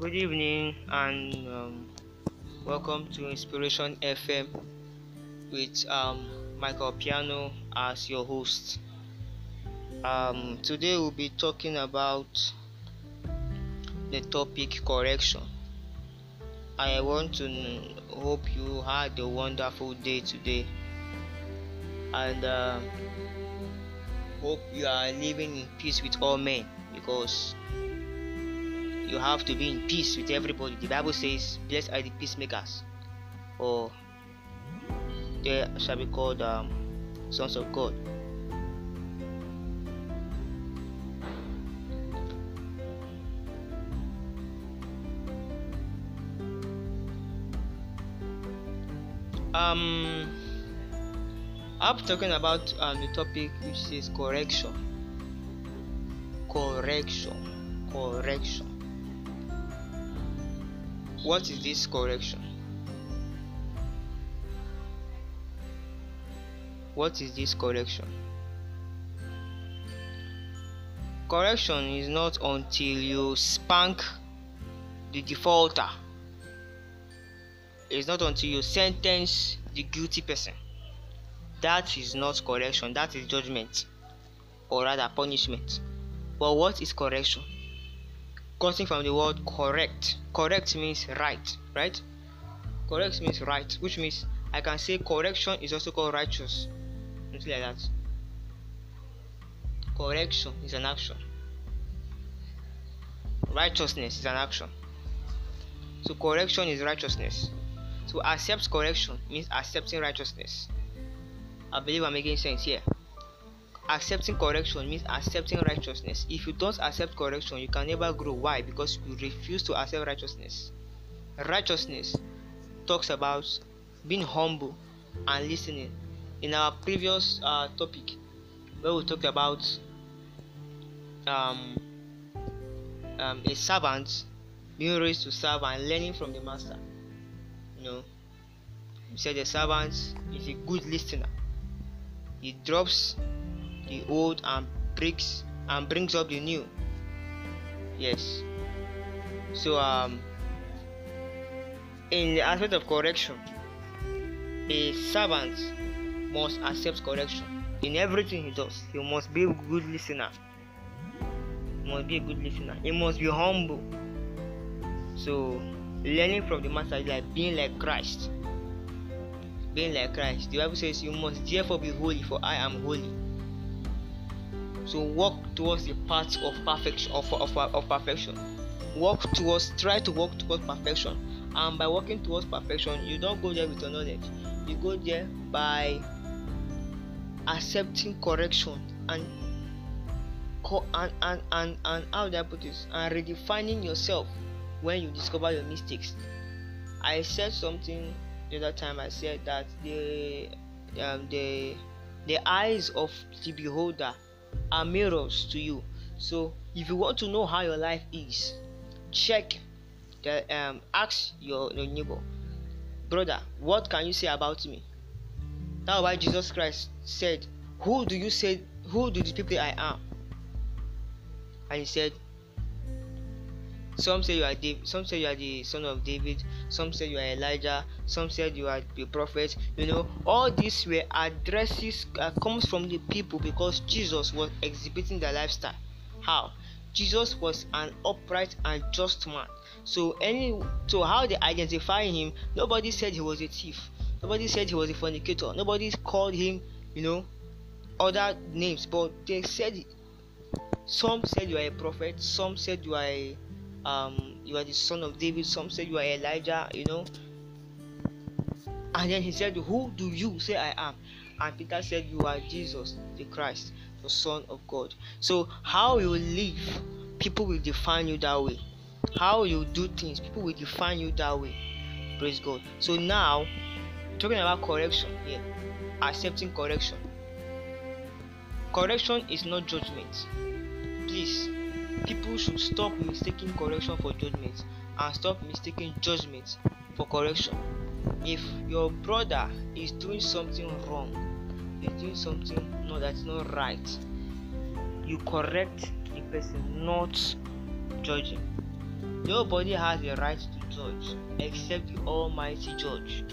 Good evening and um, welcome to Inspiration FM with um, Michael Piano as your host. Um, today we'll be talking about the topic correction. I want to hope you had a wonderful day today and uh, hope you are living in peace with all men because you have to be in peace with everybody. The Bible says, Blessed are the peacemakers, or they shall be called um, sons of God. Um, I'm talking about um, the topic which is correction. Correction. Correction. What is this correction? What is this correction? Correction is not until you spank the defaulter. It's not until you sentence the guilty person. That is not correction, that is judgment, or rather punishment. But what is correction? Cutting from the word correct. Correct means right, right? Correct means right, which means I can say correction is also called righteous. Something like that. Correction is an action. Righteousness is an action. So correction is righteousness. so accept correction means accepting righteousness. I believe I'm making sense here accepting correction means accepting righteousness. If you don't accept correction you can never grow. Why? Because you refuse to accept righteousness. Righteousness talks about being humble and listening. In our previous uh, topic where we talked about um, um, a servant being raised to serve and learning from the master. You know we said the servant is a good listener. He drops the old and brings and brings up the new. Yes. So um in the aspect of correction a servant must accept correction. In everything he does he must be a good listener. He must be a good listener. He must be humble. So learning from the master is like being like christ. Being like christ. The bible says you must therefore be holy for i am holy so walk towards the path of perfection of, of, of perfection. Walk towards try to walk towards perfection. And by walking towards perfection you don't go there with your knowledge. You go there by accepting correction and and and and, and how do put this? And redefining yourself when you discover your mistakes. I said something the other time I said that the um, the the eyes of the beholder are mirrors to you. So if you want to know how your life is, check the um ask your, your neighbor, brother, what can you say about me? That's why Jesus Christ said, Who do you say who do the people I am? And he said, some say you are David, some say you are the son of David, some said you are Elijah, some said you are the prophet. You know, all these were addresses uh, comes from the people because Jesus was exhibiting their lifestyle. How? Jesus was an upright and just man. So any so how they identify him, nobody said he was a thief. Nobody said he was a fornicator. Nobody called him, you know, other names, but they said some said you are a prophet, some said you are a um, you are the son of David. Some said you are Elijah, you know. And then he said, Who do you say I am? And Peter said, You are Jesus, the Christ, the Son of God. So, how you live, people will define you that way. How you do things, people will define you that way. Praise God. So, now, talking about correction here, accepting correction. Correction is not judgment. Please people should stop mistaking correction for judgment and stop mistaking judgment for correction if your brother is doing something wrong is doing something no that's not right you correct the person not judge judging Nobody has the right to judge except the Almighty Judge.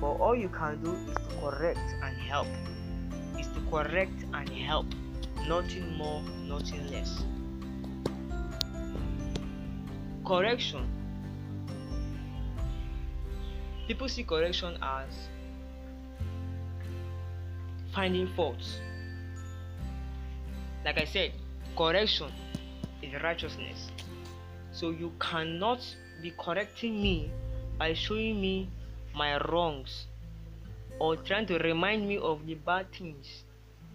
But all you can do is to correct and help. Is to correct and help. Nothing more, nothing less. Correction. People see correction as finding faults. Like I said, correction is righteousness. So you cannot be correcting me by showing me my wrongs or trying to remind me of the bad things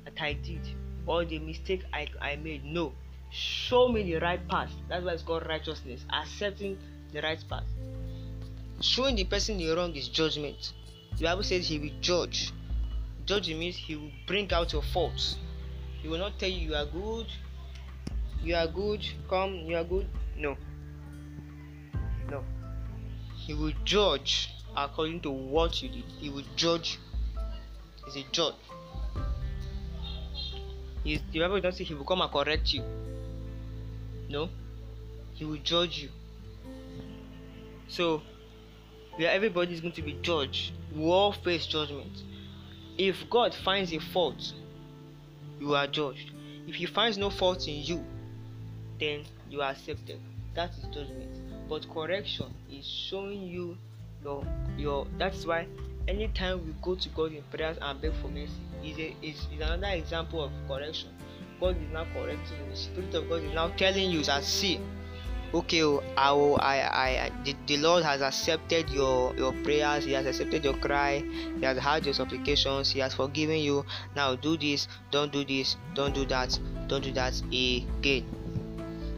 that I did or the mistake I, I made. No. Show me the right path. That's why it's called righteousness. Accepting the right path. Showing the person the wrong is judgment. The Bible says he will judge. Judging means he will bring out your faults. He will not tell you you are good, you are good, come, you are good. No. No. He will judge according to what you did. He will judge. He's a judge. He, the Bible doesn't say he will come and correct you. No. He will judge you. So, where everybody is going to be judged, we all face judgment. If God finds a fault, you are judged. If He finds no fault in you, then you are accepted. That is judgment. But correction is showing you your your. That's why anytime we go to God in prayers and beg for mercy, is is, is another example of correction. God is now correcting you. The Spirit of God is now telling you that see okay oh, I, will, I, I, the, the Lord has accepted your your prayers. He has accepted your cry. He has heard your supplications. He has forgiven you. Now do this. Don't do this. Don't do that. Don't do that again.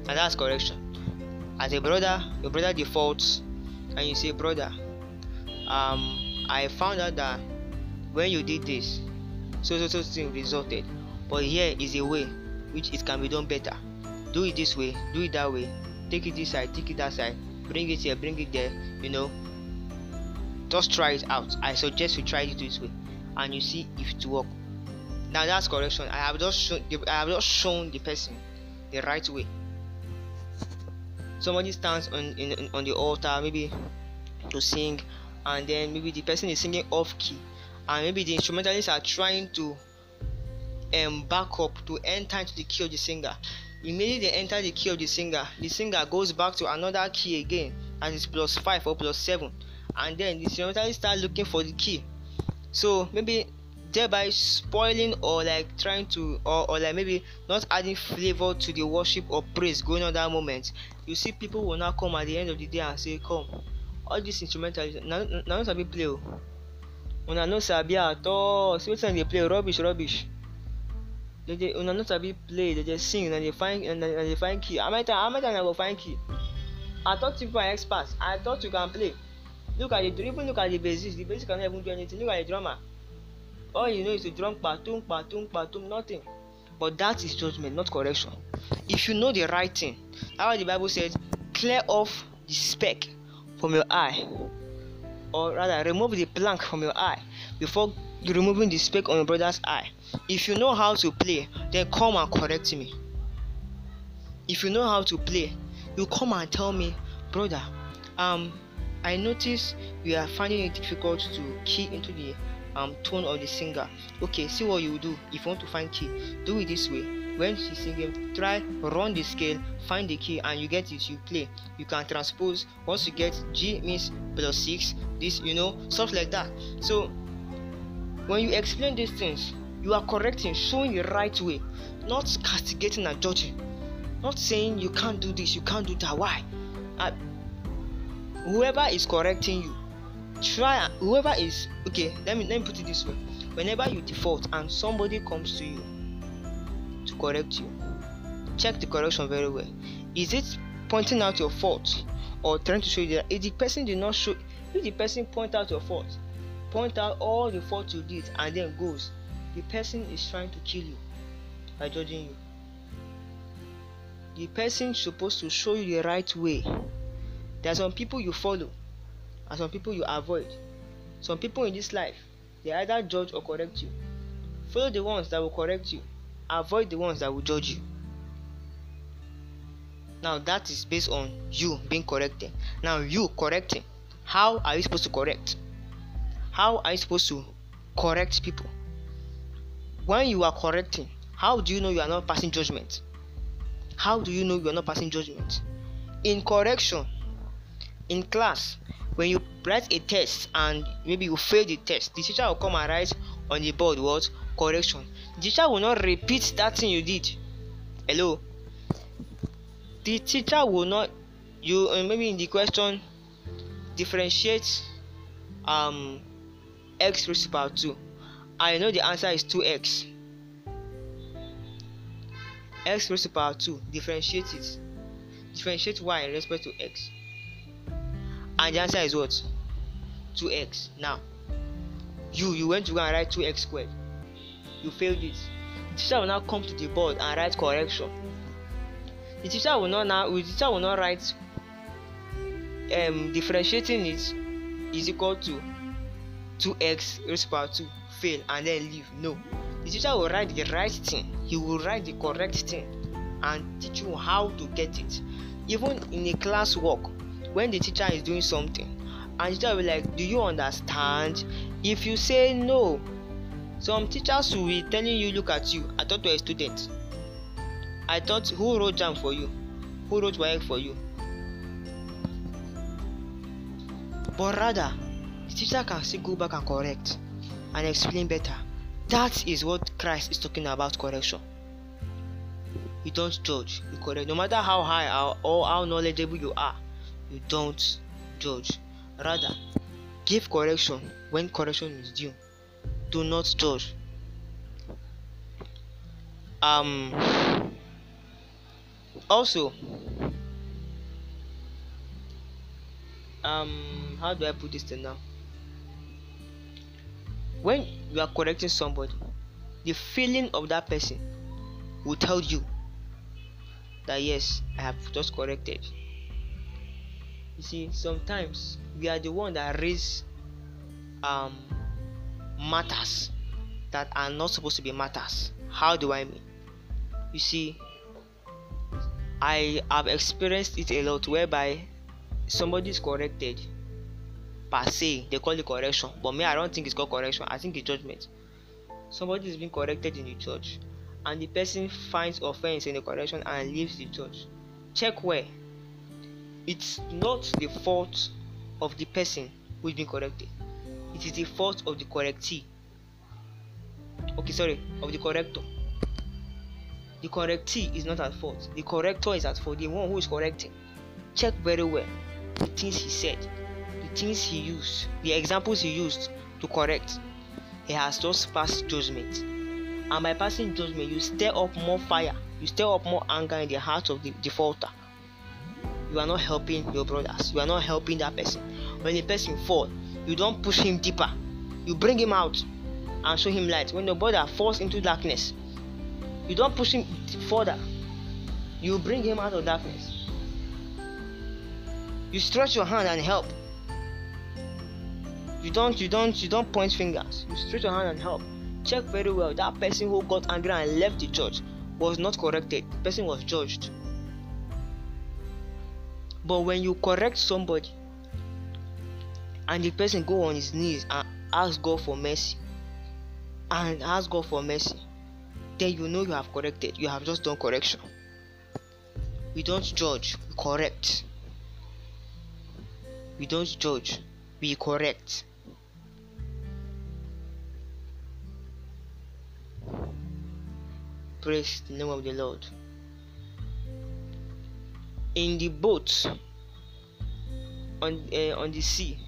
And that's correction. As a brother, your brother defaults, and you say, brother, um, I found out that when you did this, so so so thing resulted. But here is a way which it can be done better. Do it this way. Do it that way take it this side take it that side bring it here bring it there you know just try it out i suggest you try it this way and you see if it work now that's correction i have just shown i have just shown the person the right way somebody stands on in, on the altar maybe to sing and then maybe the person is singing off key and maybe the instrumentalists are trying to um back up to enter into the key of the singer Immediately they enter the key of the singer, the singer goes back to another key again and it's plus 5 or plus 7 and then the instrumentalist start looking for the key. So maybe thereby spoiling or like trying to or, or like maybe not adding flavor to the worship or praise going on that moment. You see people will now come at the end of the day and say, Come, all these instrumentalists now now sabi play o. Una no sabi at all. See wetin dey play rubbish rubbish they dey una no sabi play they dey sing and they find and they find key. How many times how many times i go find key. I thought you were expert i thought you can play. Look at the even look at the bassist. The bassist cannot even do anything. Look at the drummer. All you know is to drum kpatum kpatum kpatum nothing. But that is judgment not correction. If you know the right thing why the bible says clear off the speck from your eye or rather remove the plank from your eye before removing the speck on your brother's eye. If you know how to play then come and correct me. If you know how to play you come and tell me brother um i notice you are finding it difficult to key into the um tone of the singer. Okay see what you do. If you want to find key do it this way. When she's singing try run the scale find the key and you get it. You play. You can transpose. Once you get g means plus six this you know stuff like that. So when you explain these things you are correcting showing the right way. Not castigating and judging. Not saying you can't do this you can't do that. Why? Whoever is correcting you try whoever is okay let me let me put it this way. Whenever you default and somebody comes to you to correct you check the correction very well. Is it pointing out your fault or trying to show you that? If the person did not show if the person point out your fault point out all the faults you did and then goes the person is trying to kill you by judging you the person supposed to show you the right way there are some people you follow and some people you avoid some people in this life they either judge or correct you follow the ones that will correct you avoid the ones that will judge you Now that is based on you being corrected. Now you correcting. How are you supposed to correct? How are you supposed to correct people? When you are correcting, how do you know you are not passing judgment? How do you know you are not passing judgment? In correction, in class, when you write a test and maybe you fail the test, the teacher will come and write on the board what correction. The teacher will not repeat that thing you did. Hello. The teacher will not. You uh, maybe in the question differentiate um x raised to power two. I know the answer is two x. x raised to power two. Differentiate it. Differentiate y in respect to x and the answer is what 2x now you you went to go and write 2x squared you failed it the teacher will now come to the board and write correction the teacher will not now the teacher will not write um differentiating it is equal to 2x raised to power 2 fail and then leave. No. The teacher will write the right thing. He will write the correct thing and teach you how to get it. Even in a class work when the teacher is doing something and teacher will be like do you understand? If you say no some teachers will be telling you look at you. I thought were a student. I thought who wrote jam for you? Who wrote work for you? But rather teacher can still go back and correct and explain better that is what christ is talking about correction you don't judge you correct no matter how high or how knowledgeable you are you don't judge. Rather, give correction when correction is due. Do not judge. Um. Also, um, how do I put this thing now? When you are correcting somebody, the feeling of that person will tell you that yes, I have just corrected. You see sometimes we are the one that raise um matters that are not supposed to be matters. How do i mean? You see i have experienced it a lot whereby somebody is corrected per se they call it correction. But me i don't think it's called correction. I think it's judgment. Somebody is being corrected in the church and the person finds offense in the correction and leaves the church. Check where. It's not the fault of the person who is being corrected. It is the fault of the correctee. Okay sorry of the corrector. The correctee is not at fault. The corrector is at fault. The one who is correcting. Check very well the things he said things he used the examples he used to correct he has just passed judgment. And by passing judgment you stir up more fire you stir up more anger in the heart of the defaulter you are not helping your brothers you are not helping that person. When a person falls, you don't push him deeper you bring him out and show him light. When your brother falls into darkness you don't push him further you bring him out of darkness. You stretch your hand and help you don't you don't you don't point fingers. You stretch your hand and help. Check very well. That person who got angry and left the church was not corrected. The person was judged. But when you correct somebody and the person go on his knees and ask god for mercy and ask god for mercy then you know you have corrected. You have just done correction. We don't judge. We correct. We don't judge. We correct praise the name of the lord. In the boat on uh, on the sea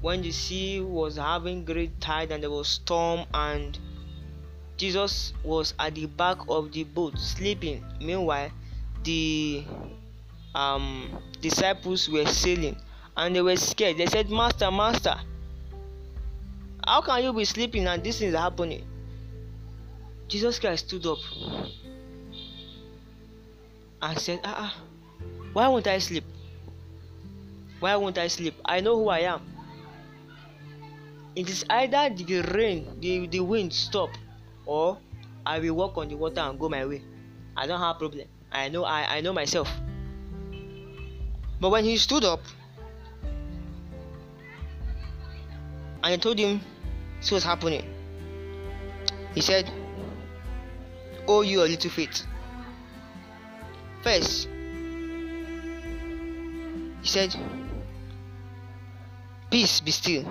when the sea was having great tide and there was storm and jesus was at the back of the boat sleeping meanwhile the um, disciples were sailing and they were scared. They said master master how can you be sleeping and this is happening jesus christ stood up and said, ah, ah, why won't I sleep? Why won't I sleep? I know who I am. It is either the rain, the, the wind stop, or I will walk on the water and go my way. I don't have a problem. I know I, I know myself. But when he stood up and I told him this was happening, he said, Oh, you a little faith. First, he said, Peace be still.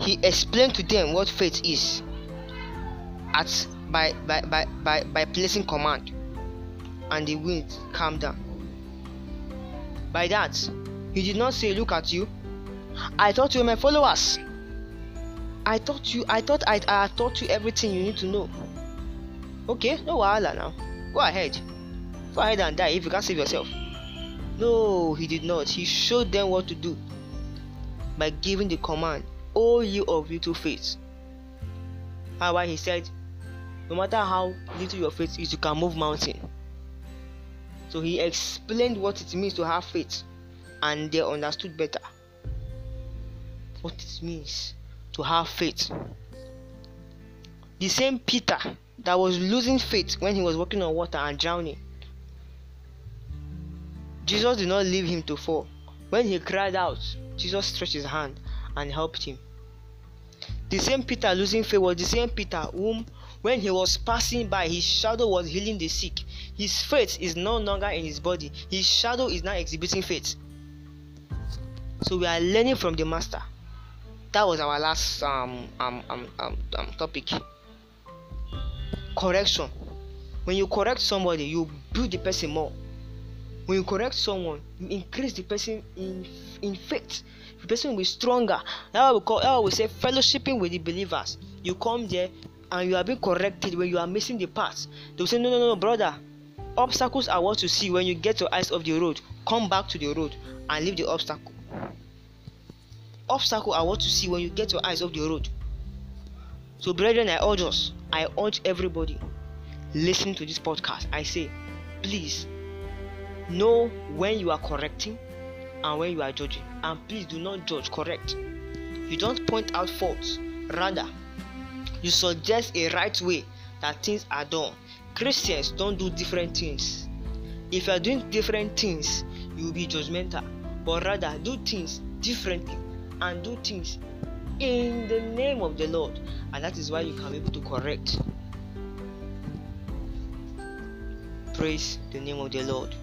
He explained to them what faith is at by by by by, by placing command and the wind calmed down. By that, he did not say, Look at you. I thought you were my followers. I thought you I thought I, I taught you everything you need to know. Okay, no wahala now. Go ahead. Go ahead and die if you can't save yourself. No, he did not. He showed them what to do by giving the command, O you of little faith. However, he said, no matter how little your faith is, you can move mountain. So he explained what it means to have faith, and they understood better what it means to have faith. The same Peter that was losing faith when he was walking on water and drowning. Jesus did not leave him to fall. When he cried out, Jesus stretched his hand and helped him. The same Peter losing faith was the same Peter whom, when he was passing by, his shadow was healing the sick. His faith is no longer in his body, his shadow is now exhibiting faith. So we are learning from the Master. That was our last um, um, um, um, um topic correction. When you correct somebody you build the person more. When you correct someone you increase the person in in faith. The person will be stronger. That's why we call that's why we say fellowshipping with the believers. You come there and you are being corrected when you are missing the path. They will say no no no brother. Obstacles are what you see when you get your eyes off the road. Come back to the road and leave the obstacle. Obstacle are what you see when you get your eyes off the road so, brethren, I urge us, I urge everybody listening to this podcast. I say, please know when you are correcting and when you are judging. And please do not judge, correct. You don't point out faults, rather, you suggest a right way that things are done. Christians don't do different things. If you are doing different things, you will be judgmental, but rather do things differently and do things in the name of the Lord, and that is why you can be able to correct. Praise the name of the Lord.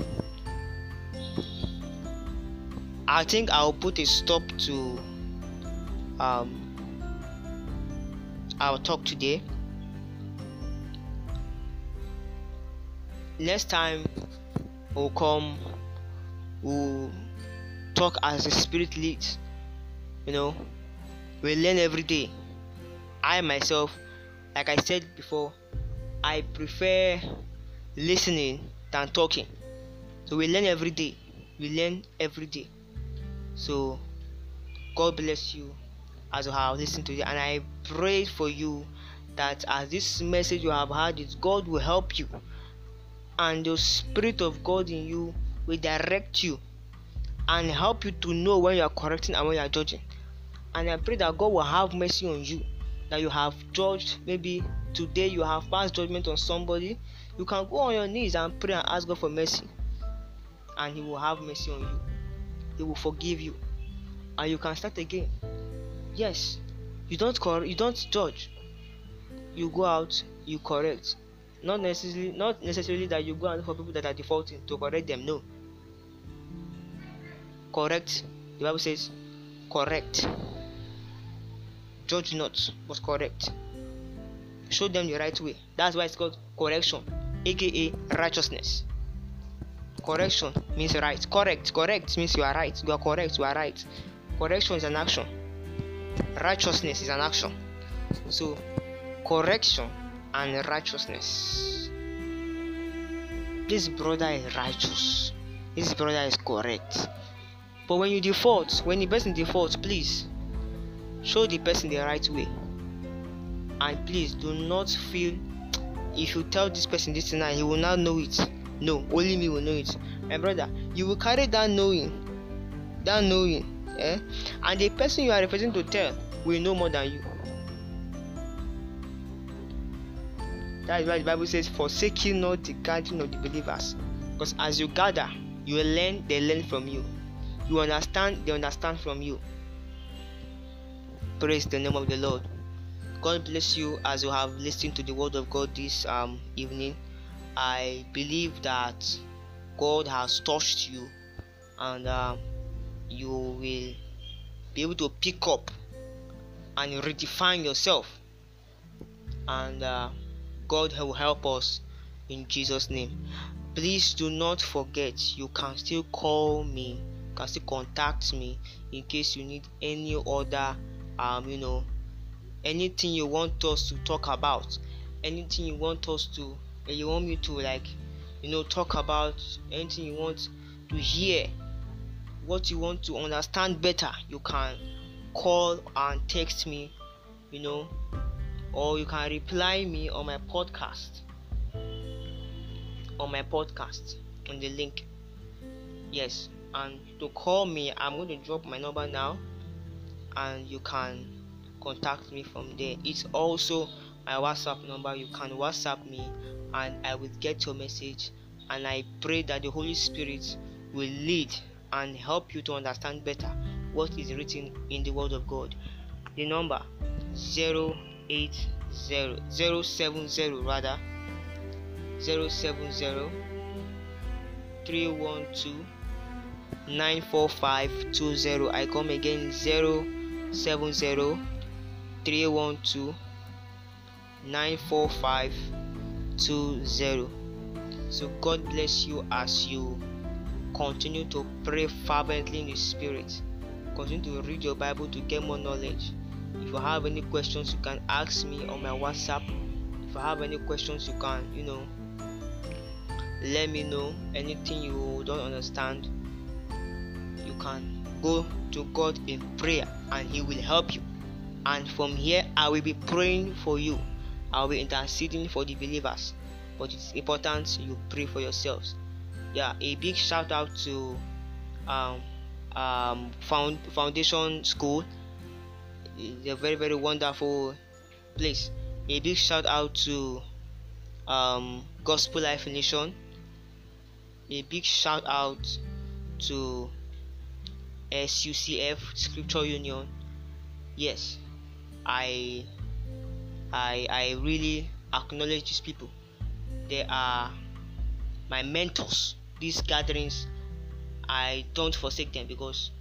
I think I'll put a stop to um, our talk today. Next time we'll come, we'll talk as the Spirit leads. You know, we learn every day. I myself, like I said before, I prefer listening than talking. So we learn every day. We learn every day. So God bless you as you have listened to it. And I pray for you that as this message you have heard it, God will help you. And the Spirit of God in you will direct you and help you to know when you are correcting and when you are judging and I pray that God will have mercy on you. That you have judged, maybe today you have passed judgment on somebody. You can go on your knees and pray and ask God for mercy, and He will have mercy on you. He will forgive you, and you can start again. Yes, you don't cor- you don't judge. You go out, you correct. Not necessarily, not necessarily that you go out for people that are defaulting to correct them. No. Correct. The Bible says, correct judge not but correct. Show them the right way. That's why it's called correction aka righteousness. Correction means right. Correct correct means you are right. You are correct you are right. Correction is an action. Righteousness is an action. So correction and righteousness. This brother is righteous. This brother is correct. But when you default when the person defaults please show the person the right way and please do not feel if you tell this person this tonight he will not know it no only me will know it my brother you will carry that knowing that knowing eh? and the person you are representing to tell will know more than you That is why the Bible says, forsaking not the gathering of the believers. Because as you gather, you learn, they learn from you. You understand, they understand from you. Praise the name of the Lord. God bless you as you have listened to the word of God this um, evening. I believe that God has touched you and uh, you will be able to pick up and redefine yourself. And uh, God will help us in Jesus' name. Please do not forget you can still call me, you can still contact me in case you need any other um, you know anything you want us to talk about anything you want us to you want me to like you know talk about anything you want to hear what you want to understand better you can call and text me you know or you can reply me on my podcast on my podcast on the link. Yes and to call me i'm going to drop my number now and you can contact me from there. It's also my WhatsApp number. You can WhatsApp me and I will get your message. And I pray that the Holy Spirit will lead and help you to understand better what is written in the Word of God. The number 080 070 rather 070 312 94520. I come again 070 312 94520 so god bless you as you continue to pray fervently in the spirit. Continue to read your bible to get more knowledge. If you have any questions you can ask me on my whatsapp. If you have any questions you can you know let me know. Anything you don't understand you can go to god in prayer and he will help you and from here I will be praying for you. I will be interceding for the believers. But it's important you pray for yourselves. Yeah, a big shout out to um, um, found, Foundation School. It's a very very wonderful place. A big shout out to um, Gospel Life Nation. A big shout out to SUCF Scripture Union. Yes, I I I really acknowledge these people. They are my mentors. These gatherings, I don't forsake them because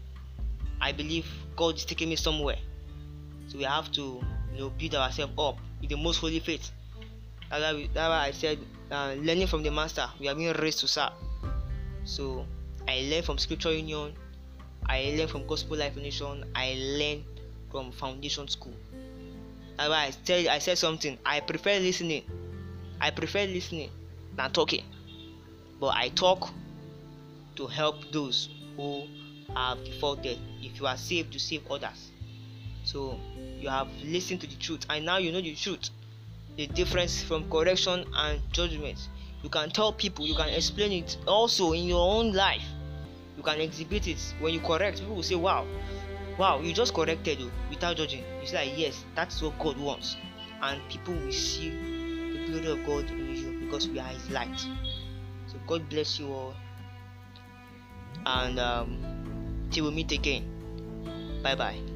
I believe God is taking me somewhere. So we have to you know build ourselves up in the most holy faith. That's why, I said uh, learning from the master, we are being raised to serve. So I learn from Scripture Union, I learn from Gospel Life Nation, I learn from Foundation School. I tell I said something. I prefer listening. I prefer listening than talking. But I talk to help those who have defaulted. If you are saved, to save others. So you have listened to the truth, and now you know the truth. The difference from correction and judgment. You can tell people, you can explain it also in your own life. You can exhibit it. When you correct, people will say, Wow, wow you just corrected you without judging. It's like yes that's what god wants. And people will see the glory of god in you because we are his light. So god bless you all. And um, till we meet again. Bye bye